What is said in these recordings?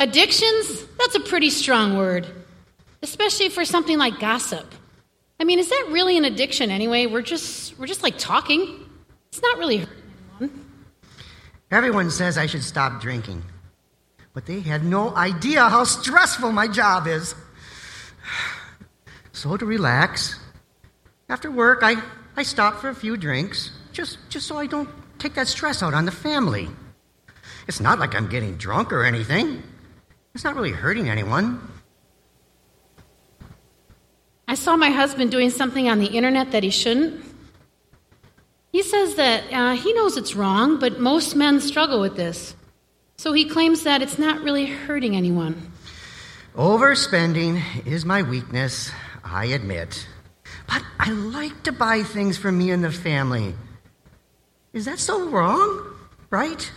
Addictions? That's a pretty strong word, especially for something like gossip. I mean, is that really an addiction anyway? We're just we're just like talking. It's not really hurting anyone. Everyone says I should stop drinking, but they had no idea how stressful my job is. So to relax, after work, I, I stop for a few drinks, just, just so I don't take that stress out on the family. It's not like I'm getting drunk or anything. It's not really hurting anyone. I saw my husband doing something on the internet that he shouldn't. He says that uh, he knows it's wrong, but most men struggle with this. So he claims that it's not really hurting anyone. Overspending is my weakness, I admit. But I like to buy things for me and the family. Is that so wrong? Right?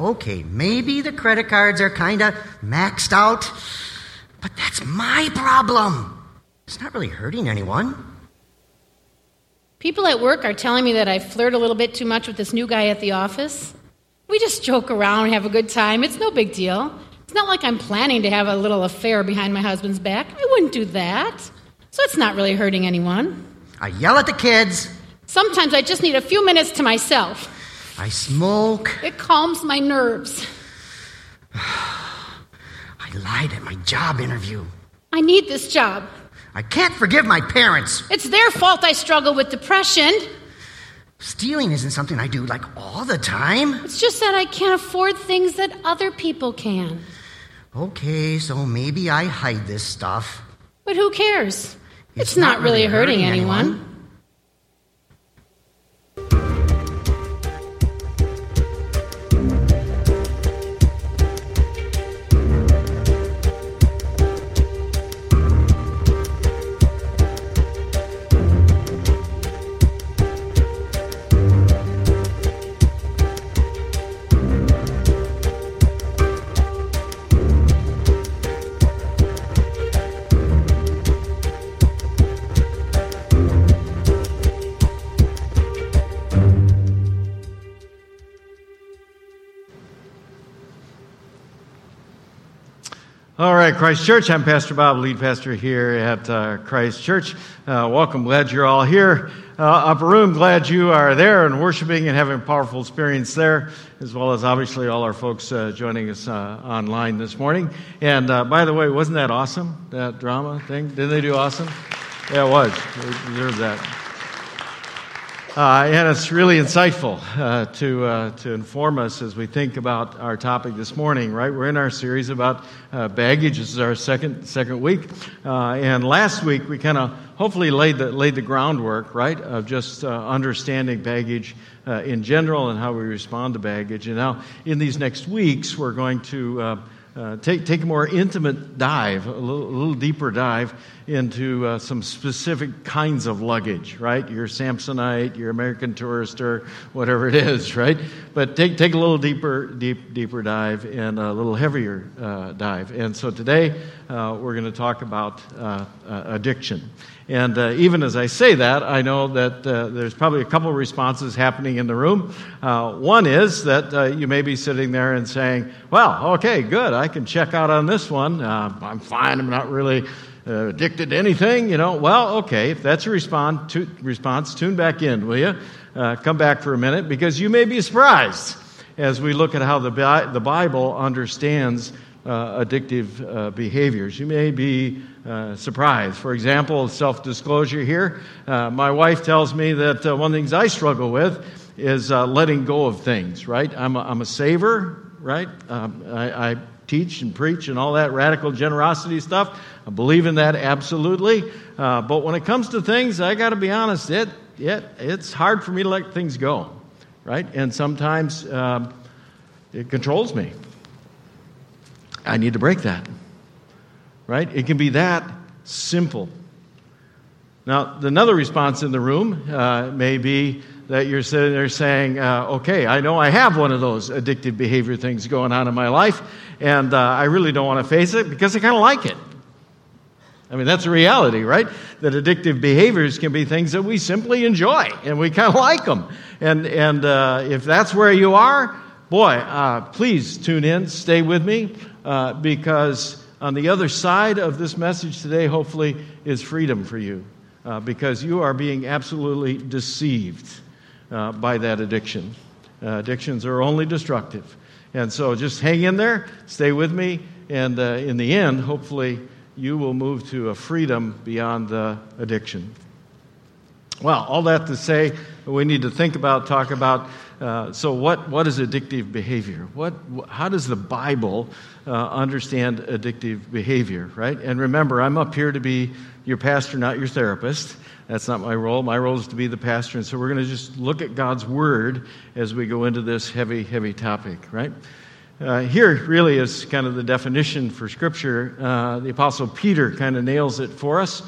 Okay, maybe the credit cards are kind of maxed out, but that's my problem. It's not really hurting anyone. People at work are telling me that I flirt a little bit too much with this new guy at the office. We just joke around and have a good time. It's no big deal. It's not like I'm planning to have a little affair behind my husband's back. I wouldn't do that. So it's not really hurting anyone. I yell at the kids. Sometimes I just need a few minutes to myself. I smoke. It calms my nerves. I lied at my job interview. I need this job. I can't forgive my parents. It's their fault I struggle with depression. Stealing isn't something I do like all the time. It's just that I can't afford things that other people can. Okay, so maybe I hide this stuff. But who cares? It's, not, really hurting, anyone. All right, Christ Church. I'm Pastor Bob, lead pastor here at uh, Christ Church. Uh, welcome. Glad you're all here. Uh, upper room, glad you are there and worshiping and having a powerful experience there, as well as obviously all our folks uh, joining us uh, online this morning. And uh, by the way, wasn't that awesome, that drama thing? Didn't they do awesome? Yeah, it was. They deserved that. Uh, and it's really insightful uh, to, uh, to inform us as we think about our topic this morning, right? We're in our series about uh, baggage. This is our second, second week. Uh, and last week we kind of hopefully laid the, laid the groundwork, right, of just uh, understanding baggage in general and how we respond to baggage. And now in these next weeks, we're going to take, take a more intimate dive, a little, a little deeper dive into uh, some specific kinds of luggage, right? Your Samsonite, your American Tourister, whatever it is, right? But take, take a little deeper, deep, deeper dive and a little heavier uh, dive. And so today uh, we're going to talk about uh, uh, addiction. And uh, even as I say that, I know that there's probably a couple responses happening in the room. One is that you may be sitting there and saying, Well, okay, good, I can check out on this one. I'm fine, I'm not really uh, addicted to anything, you know. Well, okay, if that's a response, to, response tune back in, will you? come back for a minute because you may be surprised as we look at how the, the Bible understands uh, addictive uh, behaviors. You may be uh, surprised. For example, self disclosure here. Uh, my wife tells me that uh, one of the things I struggle with is uh, letting go of things, right? I'm a, I'm a saver, right? Um, I, I, teach and preach and all that radical generosity stuff. I believe in that absolutely. but when it comes to things, I got to be honest, it, it, it's hard for me to let things go, right? And sometimes um, it controls me. I need to break that. Right? It can be that simple. Now, another response in the room uh, may be that you're sitting there saying, uh, okay, I know I have one of those addictive behavior things going on in my life, and uh, I really don't want to face it because I kind of like it. I mean, that's a reality, right? That addictive behaviors can be things that we simply enjoy and we kind of like them. And, and uh, if that's where you are, boy, uh, please tune in, stay with me, uh, because on the other side of this message today, hopefully, is freedom for you, uh, because you are being absolutely deceived uh, by that addiction. Uh, addictions are only destructive. And so just hang in there, stay with me, and in the end, hopefully, you will move to a freedom beyond the addiction. Well, all that to say, we need to think about, talk about. Uh, so, what, what is addictive behavior? What, how does the Bible uh, understand addictive behavior, right? And remember, I'm up here to be your pastor, not your therapist. That's not my role. My role is to be the pastor. And so, we're going to just look at God's Word as we go into this heavy, heavy topic, right? Uh, here really is kind of the definition for Scripture. Uh, the Apostle Peter kind of nails it for us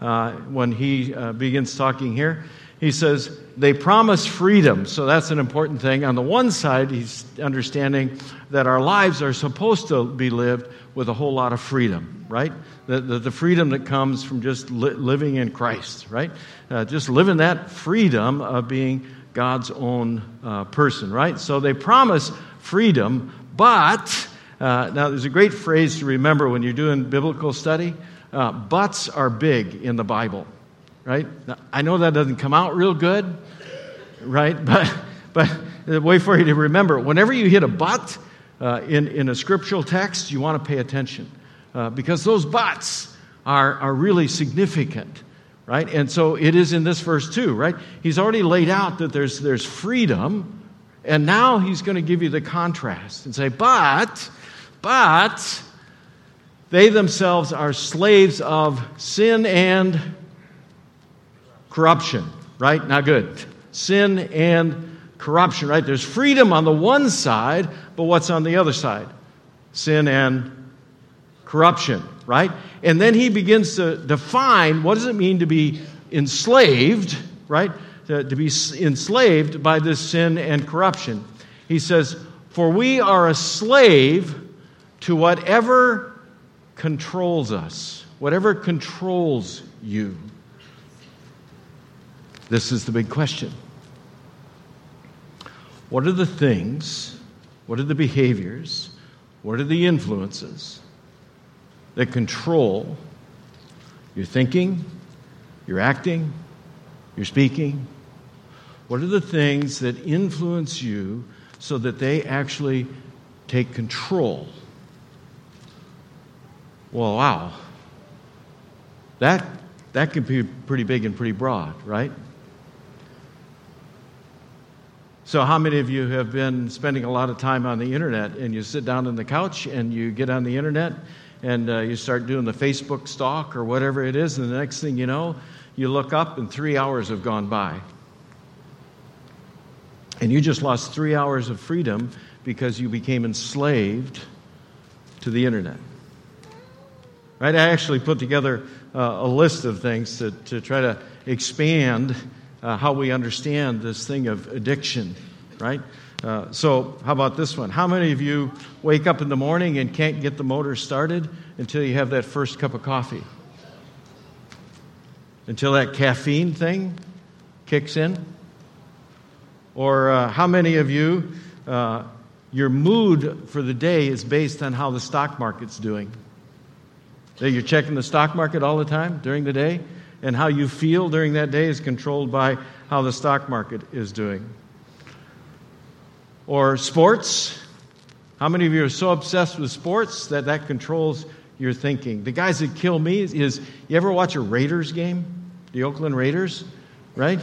uh, when he uh, begins talking here. He says, they promise freedom. So that's an important thing. On the one side, he's understanding that our lives are supposed to be lived with a whole lot of freedom, right? The, the, the freedom that comes from just li- living in Christ, right? Uh, just living that freedom of being God's own uh, person, right? So they promise freedom, but uh, now there's a great phrase to remember when you're doing biblical study. Uh, buts are big in the Bible, right? Now, I know that doesn't come out real good, right? But, but the way for you to remember, whenever you hit a but uh, in, in a scriptural text, you want to pay attention uh, because those buts are, are really significant, right? And so it is in this verse too, right? He's already laid out that there's, there's freedom, and now he's going to give you the contrast and say, but, but, they themselves are slaves of sin and corruption, right? Not good. Sin and corruption, right? There's freedom on the one side, but what's on the other side? Sin and corruption, right? And then he begins to define what does it mean to be enslaved, right? To, to be enslaved by this sin and corruption. He says, For we are a slave to whatever controls us, whatever controls you. This is the big question. What are the things, what are the behaviors, what are the influences that control your thinking, your acting, your speaking? What are the things that influence you so that they actually take control well, wow. That, that can be pretty big and pretty broad, right? So, how many of you have been spending a lot of time on the internet and you sit down on the couch and you get on the internet and uh, you start doing the Facebook stalk or whatever it is, and the next thing you know, you look up and three hours have gone by. And you just lost three hours of freedom because you became enslaved to the internet. Right? I actually put together uh, a list of things to, to try to expand uh, how we understand this thing of addiction, right? Uh, so, how about this one? How many of you wake up in the morning and can't get the motor started until you have that first cup of coffee? Until that caffeine thing kicks in? Or uh, how many of you, uh, your mood for the day is based on how the stock market's doing? that you're checking the stock market all the time during the day, and how you feel during that day is controlled by how the stock market is doing. Or sports. How many of you are so obsessed with sports that that controls your thinking? The guys that kill me is you ever watch a Raiders game? The Oakland Raiders, right?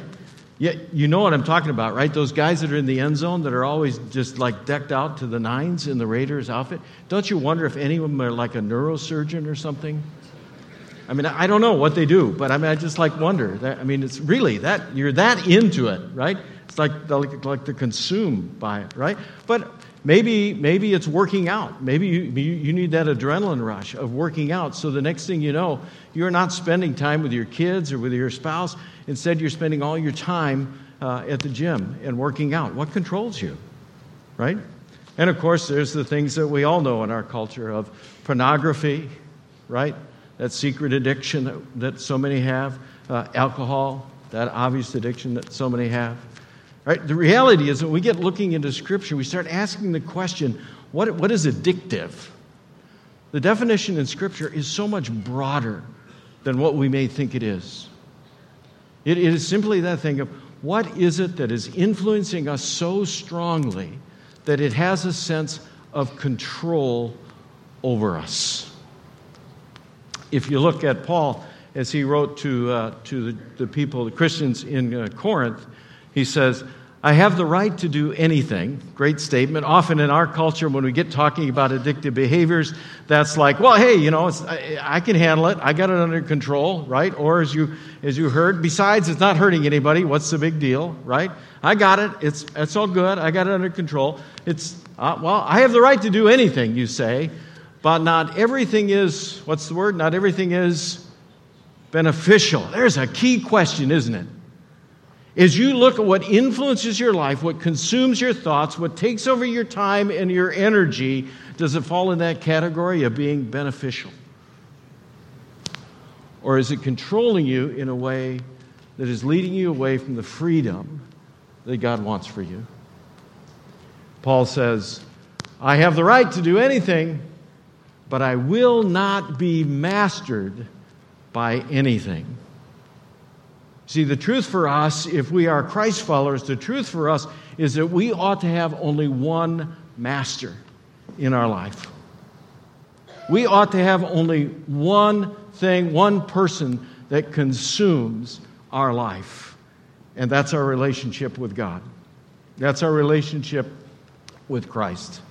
Yeah, you know what I'm talking about, right? Those guys that are in the end zone that are always just like decked out to the nines in the Raiders outfit. Don't you wonder if any of them are like a neurosurgeon or something? I mean, I don't know what they do, but I mean, I just like wonder. I mean, it's really that you're that into it, right? It's like like like they're consumed by it, right? But maybe maybe it's working out. Maybe you you need that adrenaline rush of working out. So the next thing you know, you're not spending time with your kids or with your spouse. Instead, you're spending all your time uh, at the gym and working out. What controls you, right? And of course, there's the things that we all know in our culture of pornography, right? That secret addiction that, that so many have, uh, alcohol, that obvious addiction that so many have, Right? The reality is when we get looking into Scripture, we start asking the question what, what is addictive? The definition in Scripture is so much broader than what we may think it is. it, it is simply that thing of what is it that is influencing us so strongly that it has a sense of control over us. If you look at Paul, as he wrote to, uh, to the, the, people, the Christians in uh, Corinth, he says, I have the right to do anything. Great statement. Often in our culture, when we get talking about addictive behaviors, that's like, well, hey, you know, I, I, can handle it. I got it under control, right? Or as you, as you heard, besides, it's not hurting anybody. What's the big deal, right? I got it. It's, it's all good. I got it under control. It's, uh, well, I have the right to do anything, you say, but not everything is, what's the word? Not everything is beneficial. There's a key question, isn't it? As you look at what influences your life, what consumes your thoughts, what takes over your time and your energy, does it fall in that category of being beneficial? Or is it controlling you in a way that is leading you away from the freedom that God wants for you? Paul says, I have the right to do anything, but I will not be mastered by anything. See, the truth for us, if we are Christ followers, the truth for us is that we ought to have only one master in our life. We ought to have only one thing, one person that consumes our life, and that's our relationship with God. That's our relationship with Christ.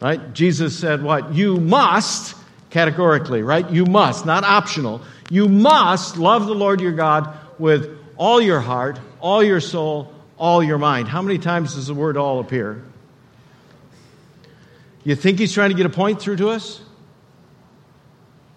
Right? Jesus said, What? You must, categorically, right? You must, not optional. You must love the Lord your God with all your heart, all your soul, all your mind. How many times does the word all appear? You think he's trying to get a point through to us?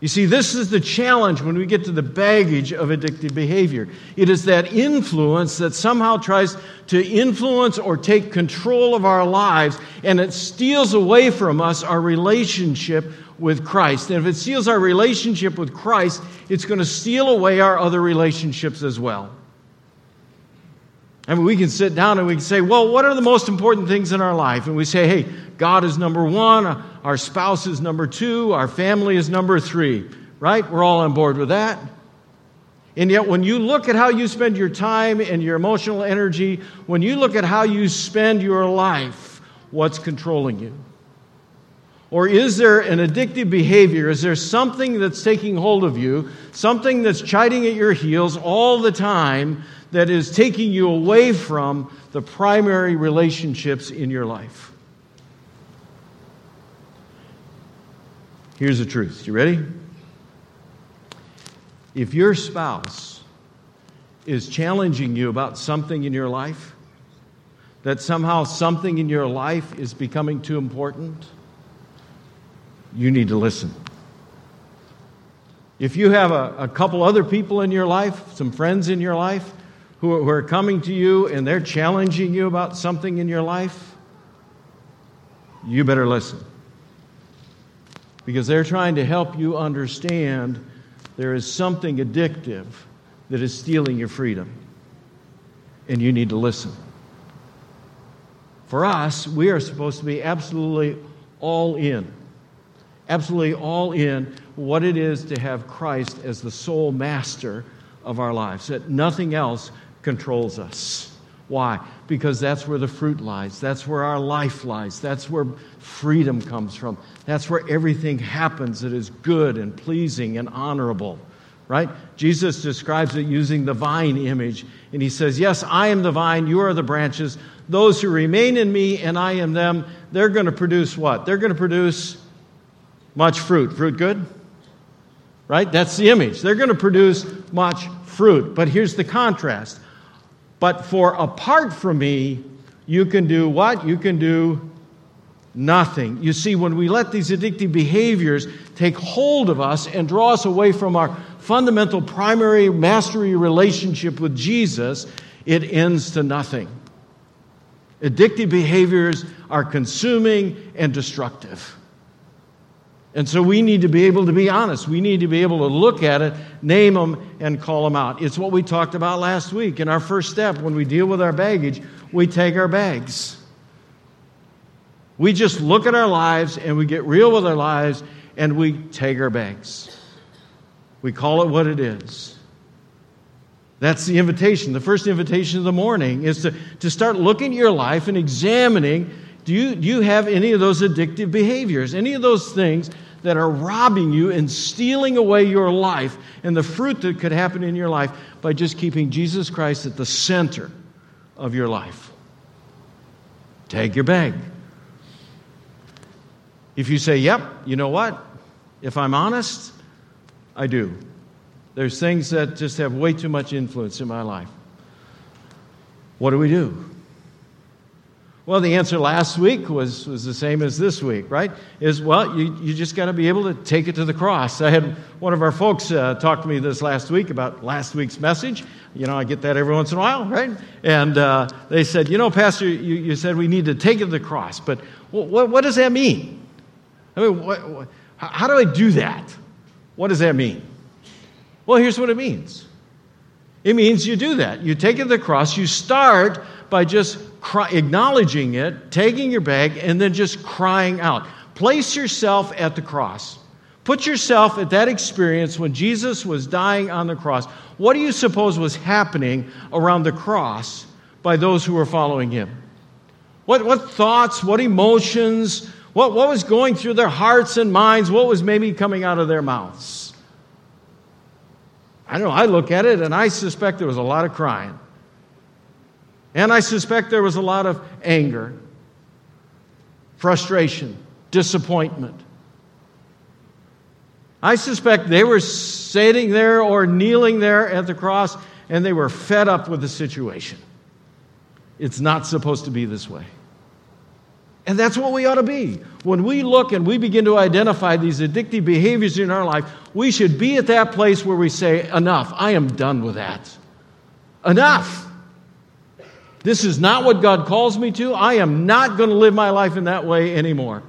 You see, this is the challenge when we get to the baggage of addictive behavior. It is that influence that somehow tries to influence or take control of our lives, and it steals away from us our relationship with Christ. And if it seals our relationship with Christ, it's going to steal away our other relationships as well. I mean, we can sit down and we can say, well, what are the most important things in our life? And we say, hey, God is number one, our spouse is number two, our family is number three, right? We're all on board with that. And yet, when you look at how you spend your time and your emotional energy, when you look at how you spend your life, what's controlling you? Or is there an addictive behavior? Is there something that's taking hold of you, something that's chiding at your heels all the time that is taking you away from the primary relationships in your life? Here's the truth. You ready? If your spouse is challenging you about something in your life, that somehow something in your life is becoming too important, you need to listen. If you have a, a couple other people in your life, some friends in your life, who are, who are coming to you and they're challenging you about something in your life, you better listen. Because they're trying to help you understand there is something addictive that is stealing your freedom. And you need to listen. For us, we are supposed to be absolutely all in absolutely all in what it is to have Christ as the sole master of our lives, that nothing else controls us. Why? Because that's where the fruit lies. That's where our life lies. That's where freedom comes from. That's where everything happens that is good and pleasing and honorable. Right? Jesus describes it using the vine image. And he says, Yes, I am the vine, you are the branches. Those who remain in me and I am them, they're going to produce what? They're going to produce much fruit. Fruit good? Right? That's the image. They're going to produce much fruit. But here's the contrast. But for apart from me, you can do what? You can do nothing. You see, when we let these addictive behaviors take hold of us and draw us away from our fundamental primary mastery relationship with Jesus, it ends to nothing. Addictive behaviors are consuming and destructive. And so we need to be able to be honest. We need to be able to look at it, name them, and call them out. It's what we talked about last week. In our first step, when we deal with our baggage, we take our bags. We just look at our lives and we get real with our lives and we take our bags. We call it what it is. That's the invitation. The first invitation of the morning is to, to start looking at your life and examining do you, do you have any of those addictive behaviors, any of those things that are robbing you and stealing away your life and the fruit that could happen in your life by just keeping Jesus Christ at the center of your life? Take your bag. If you say, yep, you know what? If I'm honest, I do. There's things that just have way too much influence in my life. What do we do? Well, the answer last week was, was the same as this week, right? Is, well, you, you just got to be able to take it to the cross. I had one of our folks uh, talk to me this last week about last week's message. You know, I get that every once in a while, right? And uh, they said, you know, Pastor, you, you said we need to take it to the cross, but what, what does that mean? I mean, how do I do that? What does that mean? Well, here's what it means it means you do that. You take it to the cross, you start by just cry, acknowledging it, taking your bag, and then just crying out. Place yourself at the cross. Put yourself at that experience when Jesus was dying on the cross. What do you suppose was happening around the cross by those who were following him? What, what thoughts, what emotions, what, what was going through their hearts and minds? What was maybe coming out of their mouths? I don't know. I look at it and I suspect there was a lot of crying. And I suspect there was a lot of anger, frustration, disappointment. I suspect they were sitting there or kneeling there at the cross and they were fed up with the situation. It's not supposed to be this way. And that's what we ought to be. When we look and we begin to identify these addictive behaviors in our life, we should be at that place where we say, Enough, I am done with that. Enough. This is not what God calls me to. I am not going to live my life in that way anymore.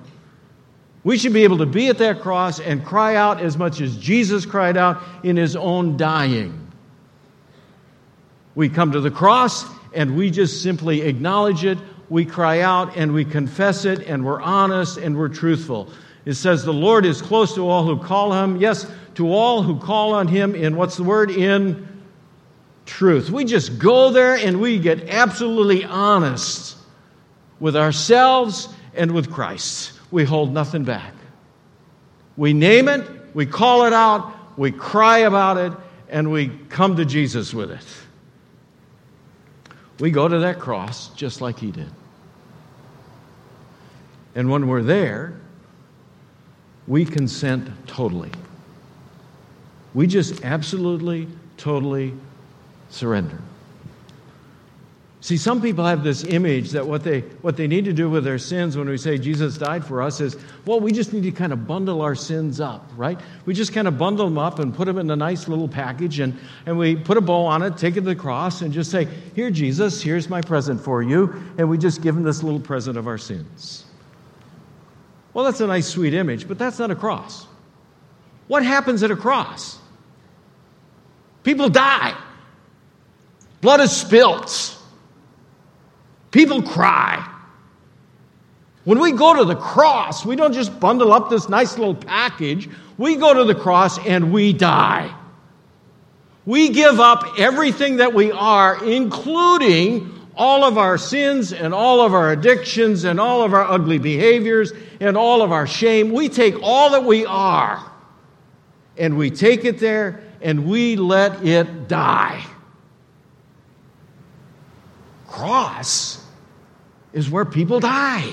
We should be able to be at that cross and cry out as much as Jesus cried out in his own dying. We come to the cross and we just simply acknowledge it we cry out and we confess it and we're honest and we're truthful. It says, The Lord is close to all who call him. Yes, to all who call on him in what's the word? In truth. We just go there and we get absolutely honest with ourselves and with Christ. We hold nothing back. We name it, we call it out, we cry about it, and we come to Jesus with it. We go to that cross just like he did. And when we're there, we consent totally. We just absolutely, totally surrender. See, some people have this image that what they, what they need to do with their sins when we say Jesus died for us is, well, we just need to kind of bundle our sins up, right? We just kind of bundle them up and put them in a nice little package and, and we put a bow on it, take it to the cross, and just say, Here, Jesus, here's my present for you. And we just give him this little present of our sins. Well, that's a nice, sweet image, but that's not a cross. What happens at a cross? People die, blood is spilt. People cry. When we go to the cross, we don't just bundle up this nice little package. We go to the cross and we die. We give up everything that we are, including all of our sins and all of our addictions and all of our ugly behaviors and all of our shame. We take all that we are and we take it there and we let it die. Cross is where people die.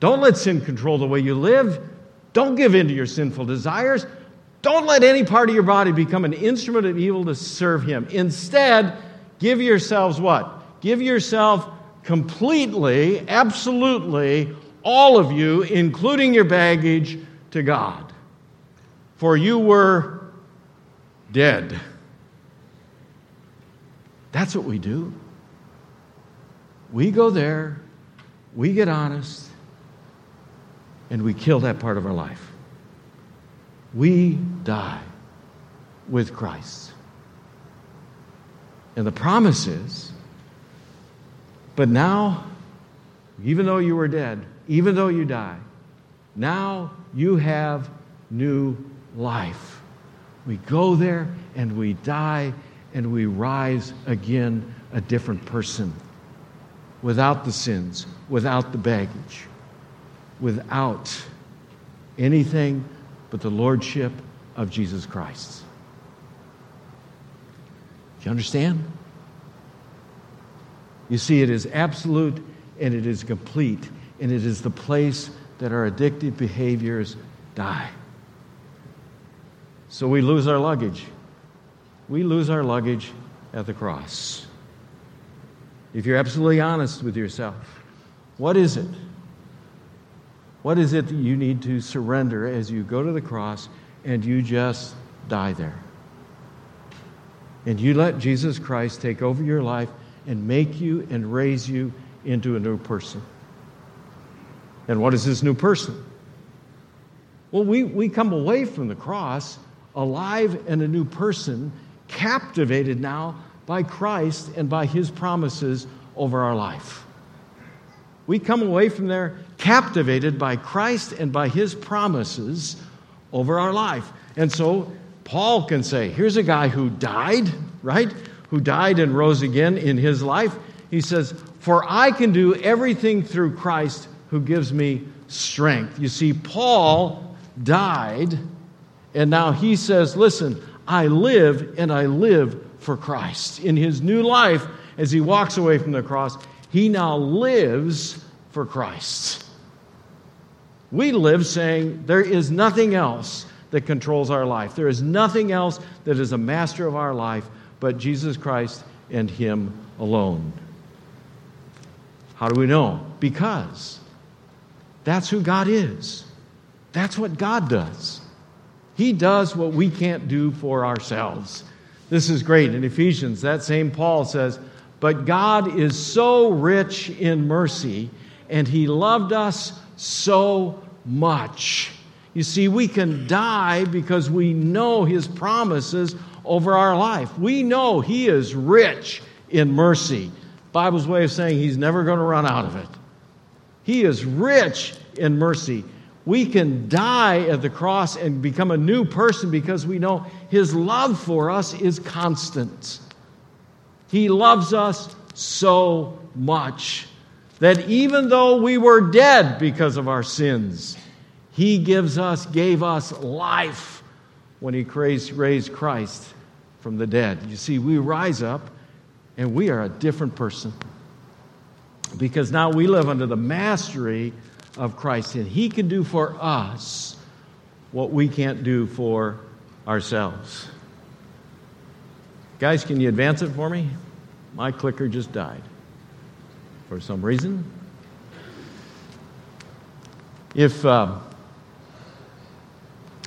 Don't let sin control the way you live. Don't give in to your sinful desires. Don't let any part of your body become an instrument of evil to serve Him. Instead, give yourselves what? Give yourself completely, absolutely, all of you, including your baggage, to God. For you were dead. That's what we do. We go there, we get honest, and we kill that part of our life. We die with Christ. And the promise is, but now, even though you were dead, even though you die, now you have new life. We go there and we die and we rise again a different person without the sins, without the baggage, without anything but the lordship of Jesus Christ. Do you understand? You see, it is absolute and it is complete, and it is the place that our addictive behaviors die. So we lose our luggage. We lose our luggage at the cross. If you're absolutely honest with yourself, what is it? What is it that you need to surrender as you go to the cross and you just die there? And you let Jesus Christ take over your life and make you and raise you into a new person. And what is this new person? Well, we, we come away from the cross alive and a new person, captivated now by Christ and by his promises over our life. We come away from there captivated by Christ and by his promises over our life. And so Paul can say, here's a guy who died, right? Who died and rose again in his life. He says, For I can do everything through Christ who gives me strength. You see, Paul died, and now he says, Listen, I live and I live for Christ. In his new life, as he walks away from the cross, he now lives for Christ. We live saying there is nothing else that controls our life. There is nothing else that is a master of our life but Jesus Christ and Him alone. How do we know? Because that's who God is. That's what God does. He does what we can't do for ourselves. This is great. In Ephesians, that same Paul says, But God is so rich in mercy, and He loved us so much. You see, we can die because we know His promises over our life. We know He is rich in mercy. Bible's way of saying He's never going to run out of it. He is rich in mercy. We can die at the cross and become a new person because we know His love for us is constant. He loves us so much that even though we were dead because of our sins, He gives us, gave us life when He raised Christ from the dead. You see, we rise up and we are a different person because now we live under the mastery of Christ, and He can do for us what we can't do for ourselves. Guys, can you advance it for me? My clicker just died for some reason. If uh,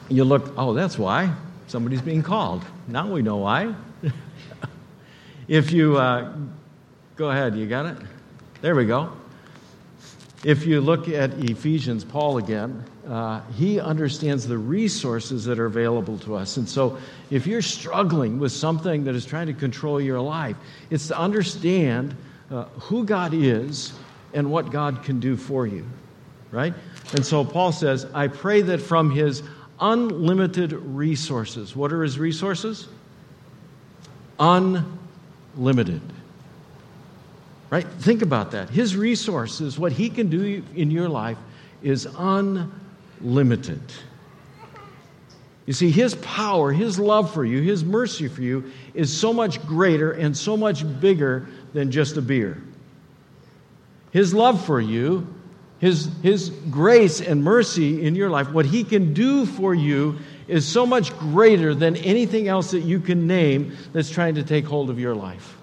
you look, oh, that's why somebody's being called. Now we know why. if you uh, go ahead, you got it? There we go. If you look at Ephesians, Paul again, uh, he understands the resources that are available to us. And so, if you're struggling with something that is trying to control your life, it's to understand uh, who God is and what God can do for you, right? And so, Paul says, I pray that from his unlimited resources, what are his resources? Unlimited. Right? Think about that. His resources, what He can do in your life, is unlimited. You see, His power, His love for you, His mercy for you is so much greater and so much bigger than just a beer. His love for you, His, His grace and mercy in your life, what He can do for you is so much greater than anything else that you can name that's trying to take hold of your life.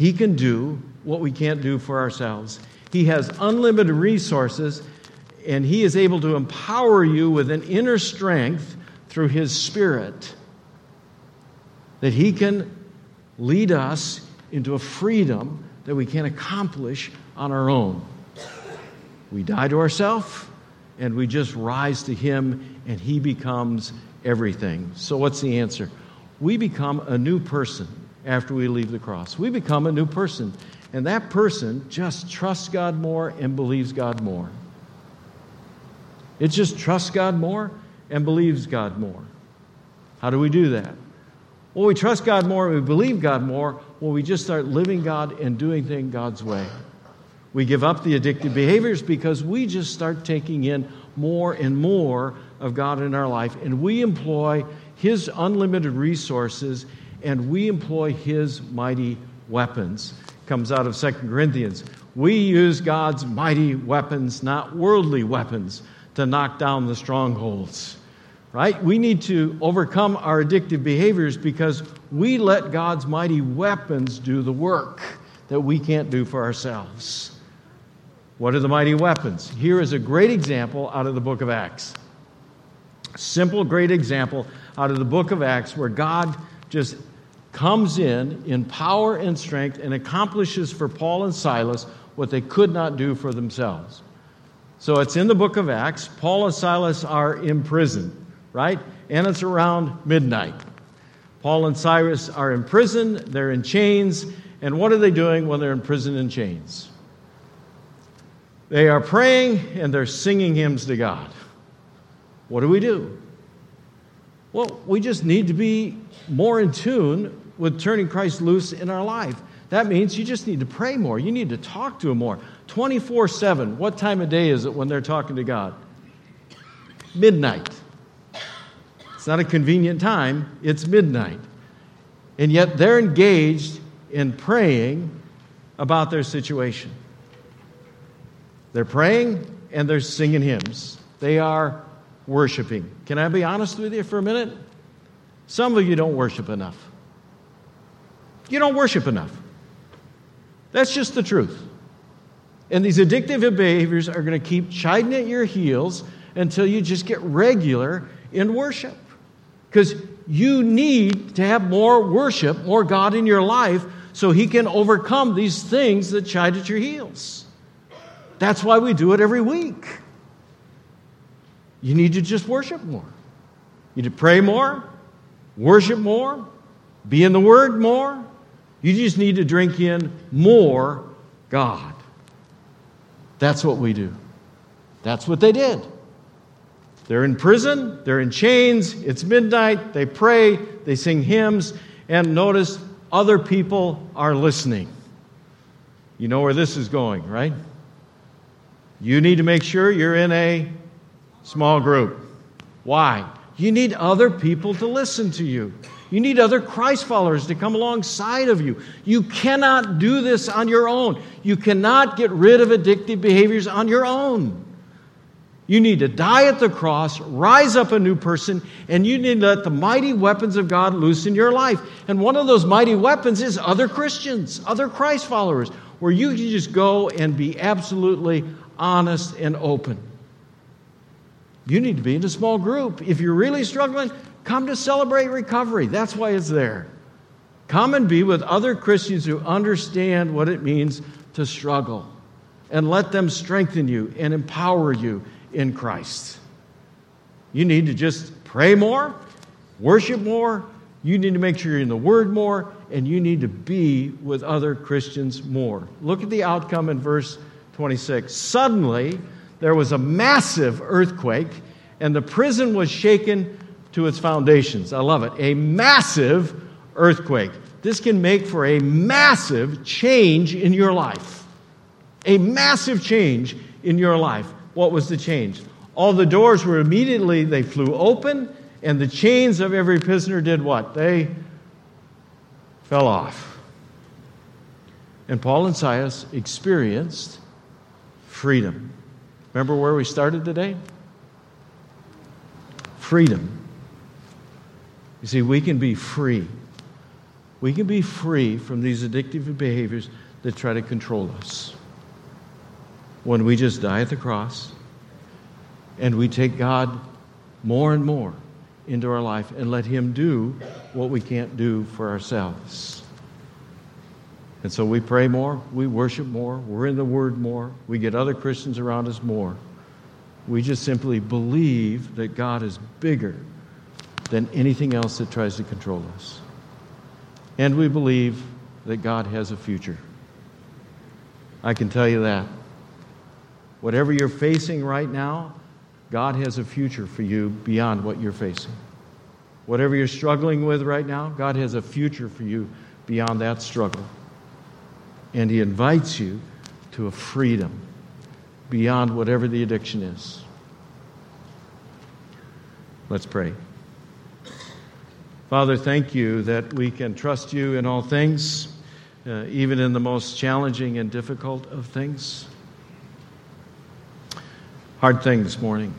He can do what we can't do for ourselves. He has unlimited resources, and He is able to empower you with an inner strength through His Spirit that He can lead us into a freedom that we can't accomplish on our own. We die to ourselves and we just rise to Him and He becomes everything. So, what's the answer? We become a new person after we leave the cross. We become a new person. And that person just trusts God more and believes God more. It just trusts God more and believes God more. How do we do that? Well, we trust God more we believe God more Well, we just start living God and doing things God's way. We give up the addictive behaviors because we just start taking in more and more of God in our life and we employ His unlimited resources and we employ His mighty weapons. Comes out of Second Corinthians. We use God's mighty weapons, not worldly weapons, to knock down the strongholds. Right? We need to overcome our addictive behaviors because we let God's mighty weapons do the work that we can't do for ourselves. What are the mighty weapons? Here is a great example out of the book of Acts. Simple, great example out of the book of Acts where God just comes in in power and strength and accomplishes for Paul and Silas what they could not do for themselves. So it's in the book of Acts. Paul and Silas are in prison, right? And it's around midnight. Paul and Cyrus are in prison, they're in chains, and what are they doing when they're in prison in chains? They are praying and they're singing hymns to God. What do we do? Well, we just need to be more in tune with turning Christ loose in our life. That means you just need to pray more. You need to talk to Him more. 24 7. What time of day is it when they're talking to God? Midnight. It's not a convenient time, it's midnight. And yet they're engaged in praying about their situation. They're praying and they're singing hymns. They are worshiping. Can I be honest with you for a minute? Some of you don't worship enough. You don't worship enough. That's just the truth. And these addictive behaviors are going to keep chiding at your heels until you just get regular in worship. Because you need to have more worship, more God in your life, so He can overcome these things that chide at your heels. That's why we do it every week. You need to just worship more. You need to pray more, worship more, be in the Word more. You just need to drink in more God. That's what we do. That's what they did. They're in prison, they're in chains, it's midnight, they pray, they sing hymns, and notice other people are listening. You know where this is going, right? You need to make sure you're in a small group. Why? You need other people to listen to you. You need other Christ followers to come alongside of you. You cannot do this on your own. You cannot get rid of addictive behaviors on your own. You need to die at the cross, rise up a new person, and you need to let the mighty weapons of God loose in your life. And one of those mighty weapons is other Christians, other Christ followers, where you can just go and be absolutely honest and open. You need to be in a small group. If you're really struggling, come to celebrate recovery. That's why it's there. Come and be with other Christians who understand what it means to struggle and let them strengthen you and empower you in Christ. You need to just pray more, worship more. You need to make sure you're in the Word more, and you need to be with other Christians more. Look at the outcome in verse 26. Suddenly, there was a massive earthquake, and the prison was shaken to its foundations. I love it. A massive earthquake. This can make for a massive change in your life. A massive change in your life. What was the change? All the doors were immediately, they flew open, and the chains of every prisoner did what? They fell off. And Paul and Silas experienced freedom. Remember where we started today? Freedom. You see, we can be free. We can be free from these addictive behaviors that try to control us. When we just die at the cross and we take God more and more into our life and let Him do what we can't do for ourselves. And so we pray more, we worship more, we're in the Word more, we get other Christians around us more. We just simply believe that God is bigger than anything else that tries to control us. And we believe that God has a future. I can tell you that. Whatever you're facing right now, God has a future for you beyond what you're facing. Whatever you're struggling with right now, God has a future for you beyond that struggle. And He invites you to a freedom beyond whatever the addiction is. Let's pray. Father, thank you that we can trust you in all things, uh, even in the most challenging and difficult of things. Hard thing this morning.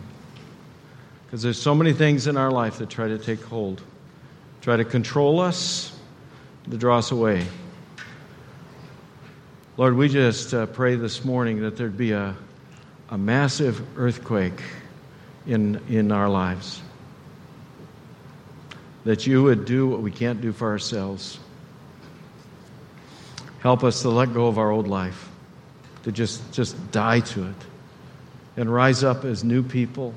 Because there's so many things in our life that try to take hold, try to control us, to draw us away. Lord, we just uh, pray this morning that there'd be a, a massive earthquake in, in our lives that you would do what we can't do for ourselves. Help us to let go of our old life, to just, just die to it, and rise up as new people,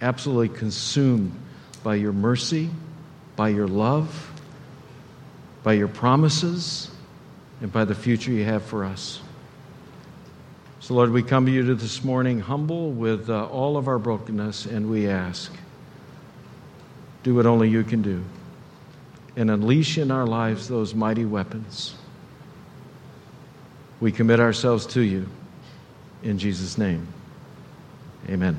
absolutely consumed by your mercy, by your love, by your promises, and by the future you have for us. So, Lord, we come to you this morning humble with uh, all of our brokenness, and we ask do what only you can do and unleash in our lives those mighty weapons. We commit ourselves to you in Jesus' name. Amen.